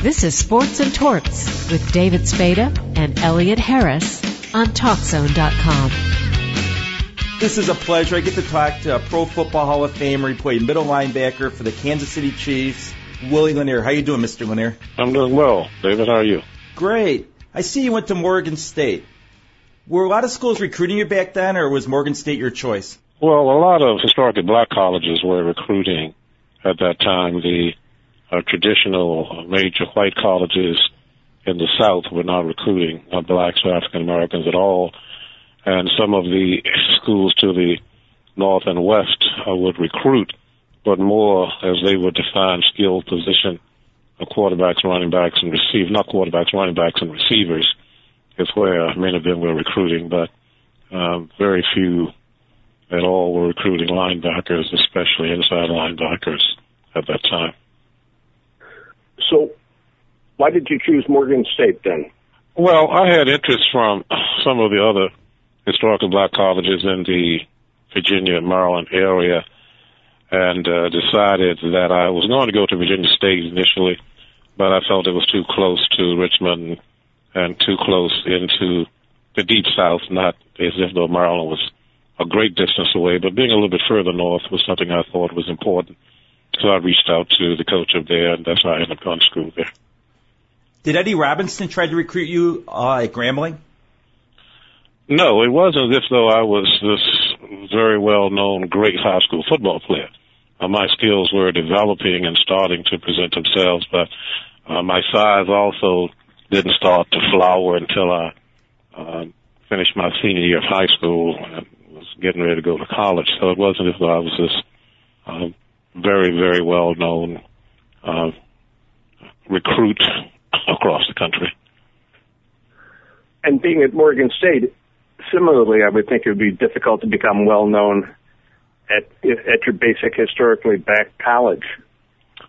This is Sports and Torts with David Spada and Elliot Harris on TalkZone.com. This is a pleasure. I get to talk to a Pro Football Hall of Famer. He played middle linebacker for the Kansas City Chiefs, Willie Lanier. How you doing, Mr. Lanier? I'm doing well. David, how are you? Great. I see you went to Morgan State. Were a lot of schools recruiting you back then, or was Morgan State your choice? Well, a lot of historically black colleges were recruiting at that time. The uh, traditional major white colleges in the South were not recruiting uh, blacks or African Americans at all, and some of the schools to the north and west uh, would recruit, but more as they would define skilled position of quarterbacks, running backs, and receive not quarterbacks, running backs, and receivers is where many of them were recruiting, but um, very few at all were recruiting linebackers, especially inside linebackers at that time. So, why did you choose Morgan State then? Well, I had interest from some of the other historical black colleges in the Virginia, and Maryland area, and uh, decided that I was going to go to Virginia State initially, but I felt it was too close to Richmond and too close into the deep south, not as if though Maryland was a great distance away, but being a little bit further north was something I thought was important. So I reached out to the coach up there, and that's how I ended up going to school there. Did Eddie Robinson try to recruit you uh, at Grambling? No, it wasn't as if though I was this very well-known great high school football player. Uh, my skills were developing and starting to present themselves, but uh, my size also didn't start to flower until I uh, finished my senior year of high school and was getting ready to go to college. So it wasn't as though I was this uh, very, very well known uh, recruit across the country. And being at Morgan State, similarly, I would think it would be difficult to become well known at at your basic historically back college.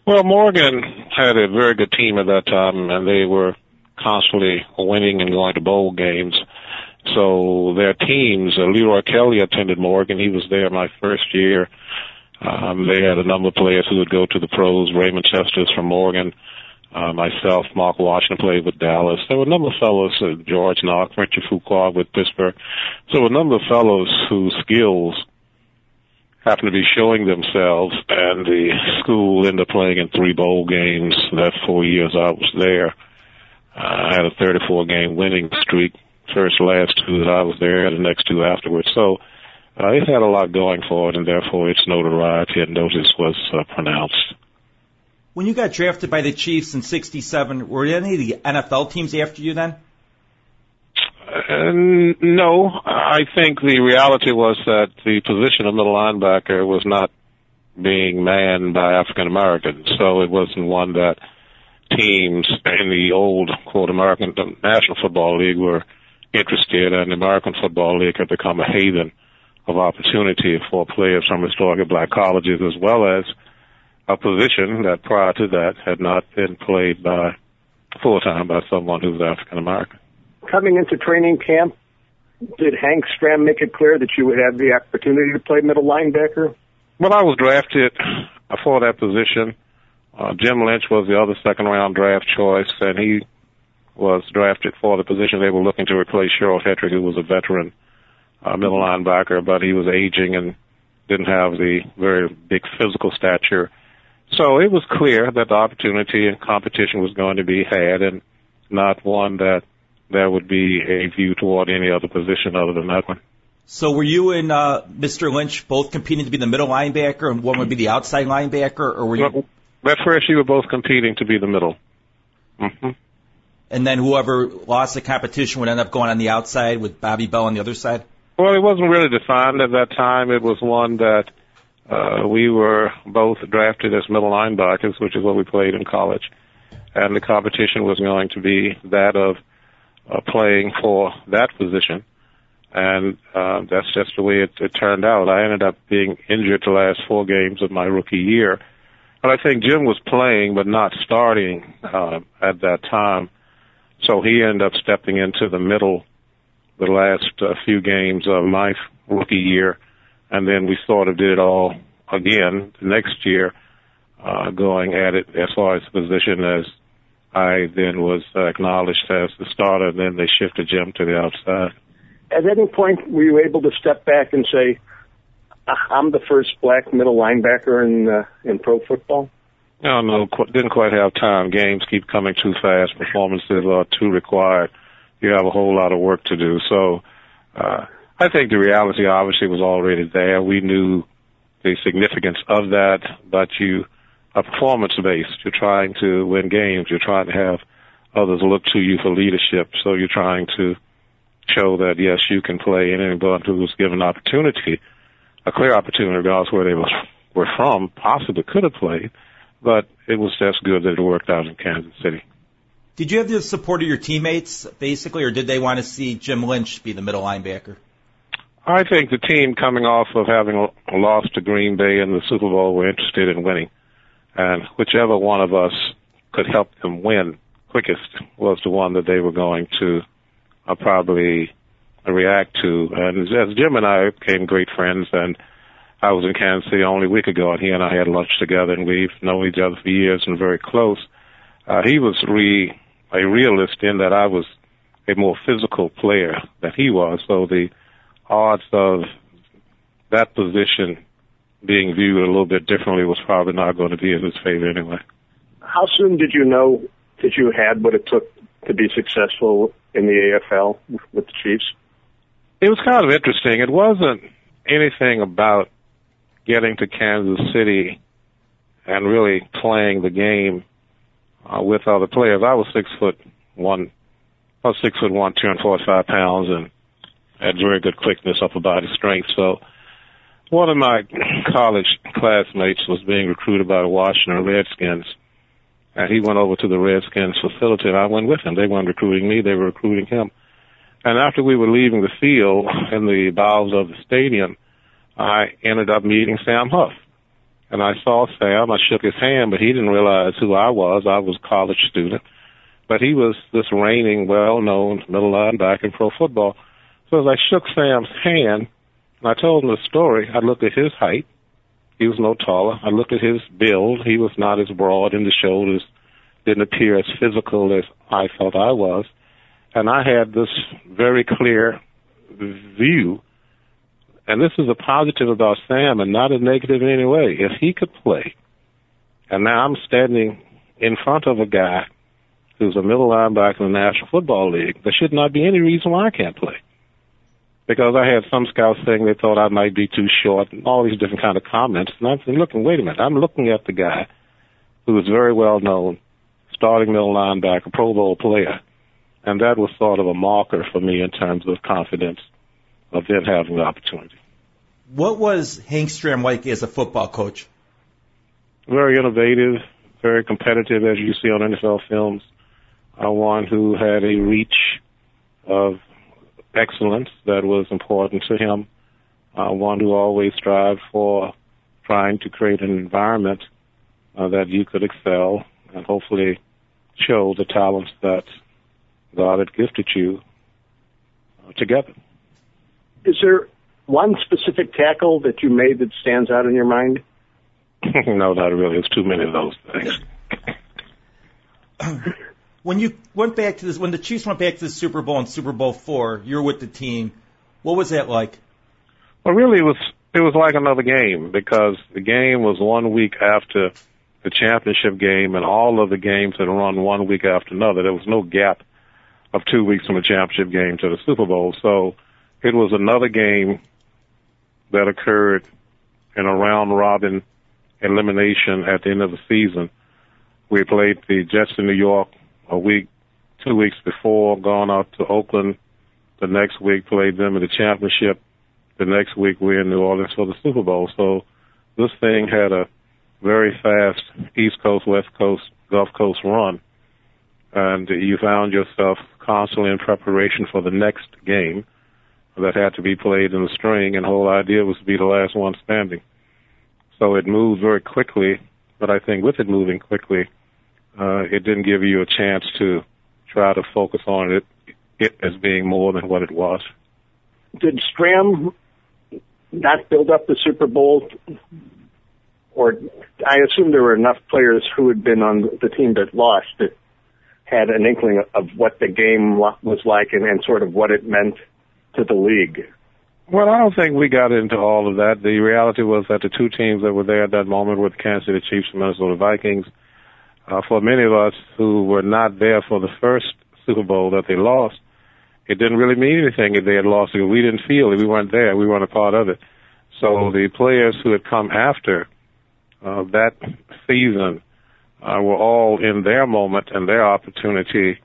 Well, Morgan had a very good team at that time, and they were constantly winning and going to bowl games. So their teams, uh, Leroy Kelly attended Morgan. He was there my first year. Um, they had a number of players who would go to the pros. Raymond Chester's from Morgan. Uh, myself, Mark Washington played with Dallas. There were a number of fellows, uh, George Knox, Richard Fuqua with Pittsburgh. So a number of fellows whose skills happened to be showing themselves, and the school ended up playing in three bowl games that four years I was there. Uh, I had a 34 game winning streak, first last two that I was there, and the next two afterwards. So uh, it had a lot going for it, and therefore its notoriety and notice was uh, pronounced. When you got drafted by the Chiefs in '67, were any of the NFL teams after you then? Uh, no, I think the reality was that the position of middle linebacker was not being manned by African Americans, so it wasn't one that teams in the old quote American National Football League were interested, and the American Football League had become a haven of opportunity for players from historically black colleges, as well as a position that prior to that had not been played by full time by someone who's African American. Coming into training camp, did Hank Stram make it clear that you would have the opportunity to play middle linebacker? Well, I was drafted for that position. Uh, Jim Lynch was the other second round draft choice, and he was drafted for the position they were looking to replace Sherrill Headrick, who was a veteran uh, middle linebacker, but he was aging and didn't have the very big physical stature. So it was clear that the opportunity and competition was going to be had, and not one that there would be a view toward any other position other than that one. So were you and uh, Mr. Lynch both competing to be the middle linebacker, and one would be the outside linebacker, or were you? At first, you were both competing to be the middle. Mm-hmm. And then whoever lost the competition would end up going on the outside with Bobby Bell on the other side. Well, it wasn't really defined at that time. It was one that uh, we were both drafted as middle linebackers, which is what we played in college, and the competition was going to be that of uh, playing for that position. And uh, that's just the way it, it turned out. I ended up being injured the last four games of my rookie year but I think Jim was playing, but not starting uh, at that time. So he ended up stepping into the middle the last uh, few games of my rookie year, and then we sort of did it all again the next year, uh, going at it as far as the position as I then was uh, acknowledged as the starter, and then they shifted Jim to the outside. At any point, were you able to step back and say, "I'm the first black middle linebacker in uh, in pro football"? No, no, qu- didn't quite have time. Games keep coming too fast. Performances are too required. You have a whole lot of work to do. So, uh, I think the reality obviously was already there. We knew the significance of that, but you are performance based. You're trying to win games. You're trying to have others look to you for leadership. So you're trying to show that yes, you can play, and anyone who was given opportunity, a clear opportunity, regardless where they were, were from, possibly could have played but it was just good that it worked out in Kansas City. Did you have the support of your teammates, basically, or did they want to see Jim Lynch be the middle linebacker? I think the team coming off of having lost to Green Bay in the Super Bowl were interested in winning. And whichever one of us could help them win quickest was the one that they were going to uh, probably react to. And as Jim and I became great friends, and I was in Kansas City only a week ago, and he and I had lunch together, and we've known each other for years and very close. Uh, he was re, a realist in that I was a more physical player than he was, so the odds of that position being viewed a little bit differently was probably not going to be in his favor anyway. How soon did you know that you had what it took to be successful in the AFL with the Chiefs? It was kind of interesting. It wasn't anything about getting to Kansas City and really playing the game uh, with other players. I was six foot one, I was six foot one, two hundred forty-five pounds, and had very good quickness, upper body strength. So one of my college classmates was being recruited by the Washington Redskins, and he went over to the Redskins facility, and I went with him. They weren't recruiting me; they were recruiting him. And after we were leaving the field in the bowels of the stadium, I ended up meeting Sam Huff. And I saw Sam, I shook his hand, but he didn't realize who I was. I was a college student. But he was this reigning, well-known middle linebacker in pro football. So as I shook Sam's hand, and I told him the story, I looked at his height. He was no taller. I looked at his build. He was not as broad in the shoulders, didn't appear as physical as I felt I was. And I had this very clear view and this is a positive about Sam and not a negative in any way. If he could play, and now I'm standing in front of a guy who's a middle linebacker in the National Football League, there should not be any reason why I can't play. Because I had some scouts saying they thought I might be too short and all these different kind of comments. And I'm looking, wait a minute, I'm looking at the guy who is very well known, starting middle linebacker, Pro Bowl player. And that was sort of a marker for me in terms of confidence of then having the opportunity. What was Hank Stram like as a football coach? Very innovative, very competitive, as you see on NFL films. Uh, one who had a reach of excellence that was important to him. Uh, one who always strived for trying to create an environment uh, that you could excel and hopefully show the talents that God had gifted you uh, together. Is there one specific tackle that you made that stands out in your mind? no, not really. It's too many of those things. when you went back to this, when the Chiefs went back to the Super Bowl and Super Bowl four, you're with the team. What was that like? Well, really, it was it was like another game because the game was one week after the championship game, and all of the games had run one week after another. There was no gap of two weeks from the championship game to the Super Bowl, so it was another game that occurred in a round robin elimination at the end of the season. We played the Jets in New York a week, two weeks before, gone out to Oakland. The next week played them in the championship. The next week we're in New Orleans for the Super Bowl. So this thing had a very fast East Coast, West Coast, Gulf Coast run. And you found yourself constantly in preparation for the next game that had to be played in the string, and the whole idea was to be the last one standing. So it moved very quickly, but I think with it moving quickly, uh, it didn't give you a chance to try to focus on it, it as being more than what it was. Did Stram not build up the Super Bowl, or I assume there were enough players who had been on the team that lost that had an inkling of what the game was like and, and sort of what it meant to the league? Well, I don't think we got into all of that. The reality was that the two teams that were there at that moment were the Kansas City Chiefs and Minnesota Vikings. Uh, for many of us who were not there for the first Super Bowl that they lost, it didn't really mean anything if they had lost because we didn't feel it. We weren't there. We weren't a part of it. So the players who had come after uh, that season uh, were all in their moment and their opportunity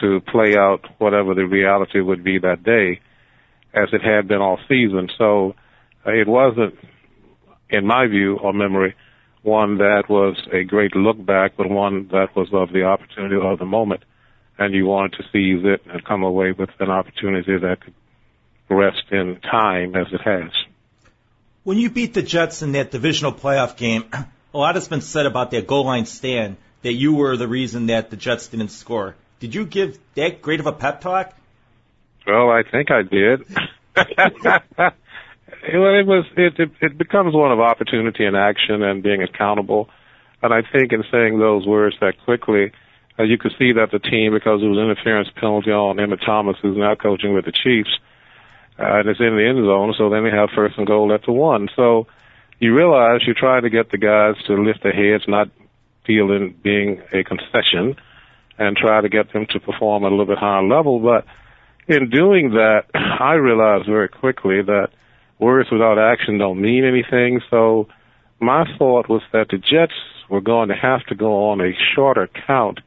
to play out whatever the reality would be that day as it had been all season. So uh, it wasn't, in my view or memory, one that was a great look back, but one that was of the opportunity of the moment. And you wanted to seize it and come away with an opportunity that could rest in time as it has. When you beat the Jets in that divisional playoff game, a lot has been said about that goal line stand that you were the reason that the Jets didn't score. Did you give that great of a pep talk? Well, I think I did. it was it, it it becomes one of opportunity and action and being accountable. And I think in saying those words that quickly, uh, you could see that the team, because it was interference penalty on Emmitt Thomas, who's now coaching with the Chiefs, uh, and it's in the end zone, so then they have first and goal at the one. So you realize you're trying to get the guys to lift their heads, not feel in being a concession, and try to get them to perform at a little bit higher level. But in doing that, I realized very quickly that words without action don't mean anything. So my thought was that the Jets were going to have to go on a shorter count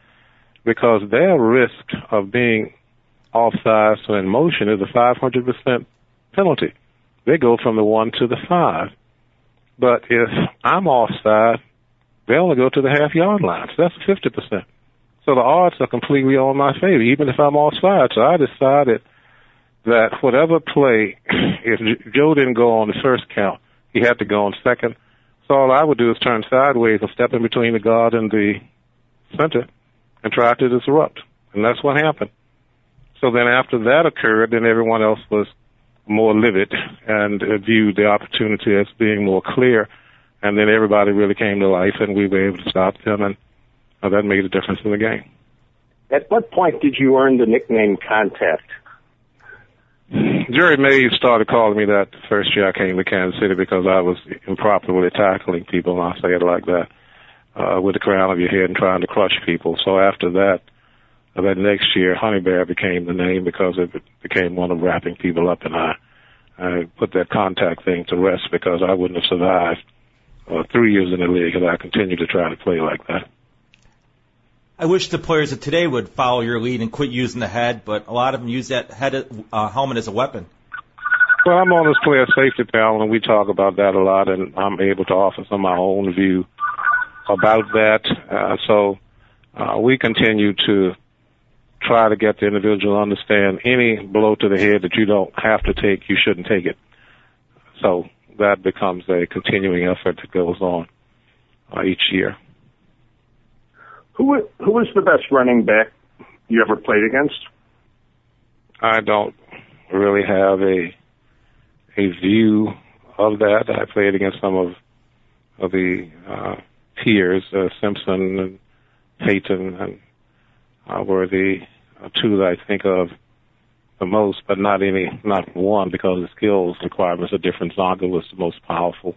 because their risk of being offside or in motion is a 500% penalty. They go from the one to the five. But if I'm offside, they only go to the half yard line. So that's 50%. So the odds are completely on my favor, even if I'm offside. So I decided that whatever play, if Joe didn't go on the first count, he had to go on second. So all I would do is turn sideways and step in between the guard and the center and try to disrupt. And that's what happened. So then after that occurred, then everyone else was more livid and viewed the opportunity as being more clear. And then everybody really came to life and we were able to stop them and uh, that made a difference in the game. At what point did you earn the nickname Contact? Jerry Mays started calling me that the first year I came to Kansas City because I was improperly tackling people, and I say it like that, uh, with the crown of your head and trying to crush people. So after that, uh, that next year, Honey Bear became the name because it became one of wrapping people up, and I, I put that contact thing to rest because I wouldn't have survived uh, three years in the league if I continued to try to play like that. I wish the players of today would follow your lead and quit using the head, but a lot of them use that head uh, helmet as a weapon. Well, I'm on this player safety panel, and we talk about that a lot, and I'm able to offer some of my own view about that. Uh, so uh, we continue to try to get the individual to understand any blow to the head that you don't have to take, you shouldn't take it. So that becomes a continuing effort that goes on uh, each year. Who was the best running back you ever played against? I don't really have a a view of that. I played against some of of the uh, peers, uh, Simpson and Payton, and uh, were the two that I think of the most, but not any, not one, because the skills requirements are different. Csonka was the most powerful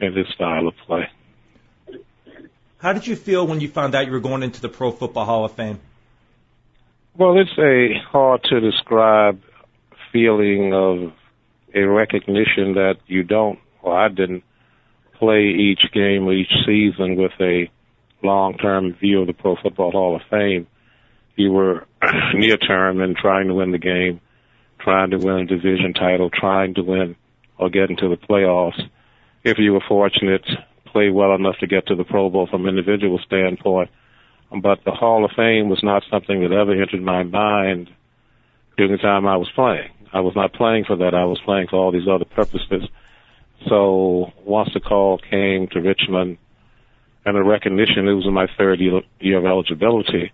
in his style of play. How did you feel when you found out you were going into the Pro Football Hall of Fame? Well, it's a hard to describe feeling of a recognition that you don't, well, I didn't play each game each season with a long-term view of the Pro Football Hall of Fame. You were near term and trying to win the game, trying to win a division title, trying to win or get into the playoffs. If you were fortunate play well enough to get to the Pro Bowl from an individual standpoint. But the Hall of Fame was not something that ever entered my mind during the time I was playing. I was not playing for that. I was playing for all these other purposes. So once the call came to Richmond and the recognition, it was in my third year of eligibility.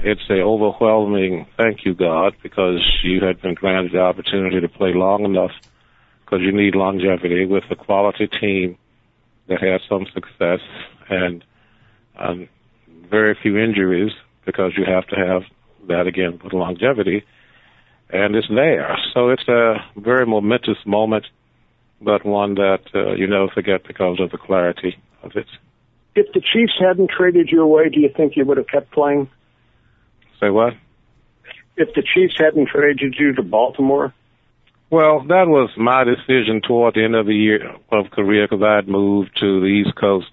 It's a overwhelming thank you, God, because you had been granted the opportunity to play long enough because you need longevity with a quality team that had some success and um, very few injuries because you have to have that again with longevity, and it's there. So it's a very momentous moment, but one that uh, you never forget because of the clarity of it. If the Chiefs hadn't traded you away, do you think you would have kept playing? Say what? If the Chiefs hadn't traded you to Baltimore? Well, that was my decision toward the end of the year of career because I had moved to the East Coast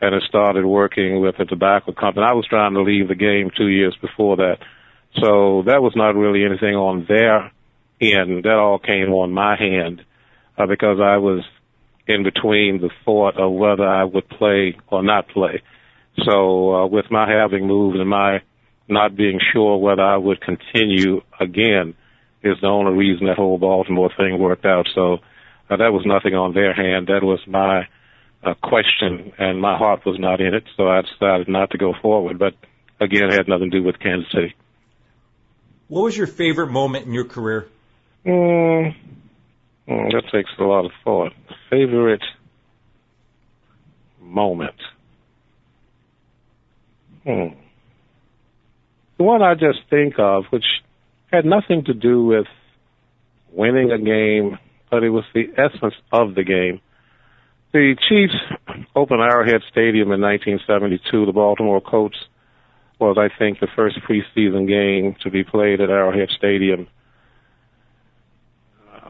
and had started working with a tobacco company. I was trying to leave the game two years before that. So that was not really anything on their end. That all came on my hand uh, because I was in between the thought of whether I would play or not play. So uh, with my having moved and my not being sure whether I would continue again is the only reason that whole Baltimore thing worked out. So uh, that was nothing on their hand. That was my uh, question, and my heart was not in it. So I decided not to go forward. But again, it had nothing to do with Kansas City. What was your favorite moment in your career? Mm, mm, that takes a lot of thought. Favorite moment. Hmm. The one I just think of, which had nothing to do with winning a game, but it was the essence of the game. The Chiefs opened Arrowhead Stadium in 1972. The Baltimore Colts was, I think, the first preseason game to be played at Arrowhead Stadium.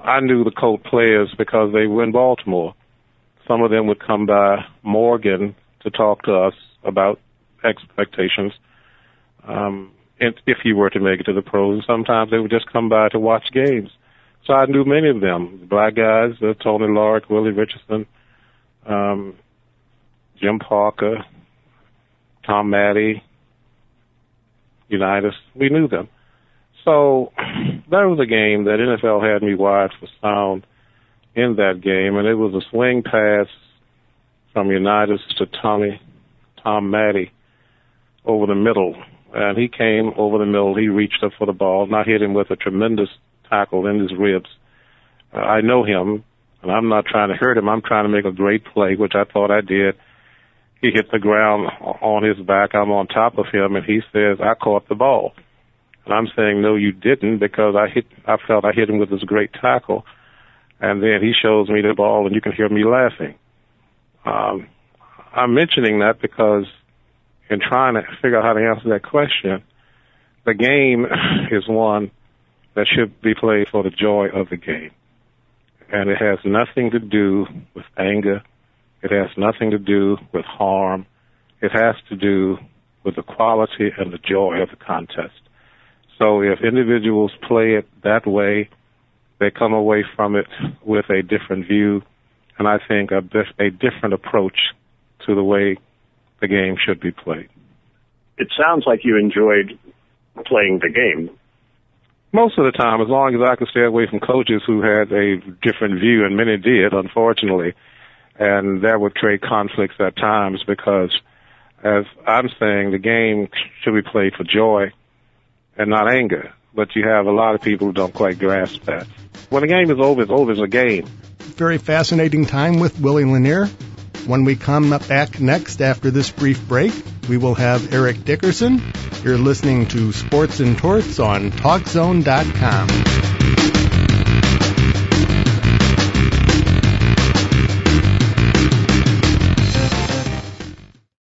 I knew the Colt players because they were in Baltimore. Some of them would come by Morgan to talk to us about expectations. Um, if you were to make it to the pros. Sometimes they would just come by to watch games. So I knew many of them, black guys, uh, Tony Lark, Willie Richardson, um, Jim Parker, Tom Matte, Unitas. We knew them. So that was a game that NFL had me wired for sound in that game, and it was a swing pass from Unitas to Tommy, Tom Matte over the middle and he came over the middle. He reached up for the ball, and I hit him with a tremendous tackle in his ribs. Uh, I know him, and I'm not trying to hurt him. I'm trying to make a great play, which I thought I did. He hit the ground on his back. I'm on top of him, and he says, "I caught the ball." And I'm saying, "No, you didn't," because I hit. I felt I hit him with this great tackle, and then he shows me the ball, and you can hear me laughing. Um, I'm mentioning that because in trying to figure out how to answer that question, the game is one that should be played for the joy of the game. And it has nothing to do with anger. It has nothing to do with harm. It has to do with the quality and the joy of the contest. So if individuals play it that way, they come away from it with a different view, and I think a, a different approach to the way the game should be played. It sounds like you enjoyed playing the game. Most of the time, as long as I could stay away from coaches who had a different view, and many did, unfortunately, and that would create conflicts at times because, as I'm saying, the game should be played for joy and not anger. But you have a lot of people who don't quite grasp that. When the game is over, it's over as a game. Very fascinating time with Willie Lanier. When we come back next after this brief break, we will have Eric Dickerson. You're listening to Sports and Torts on TalkZone.com.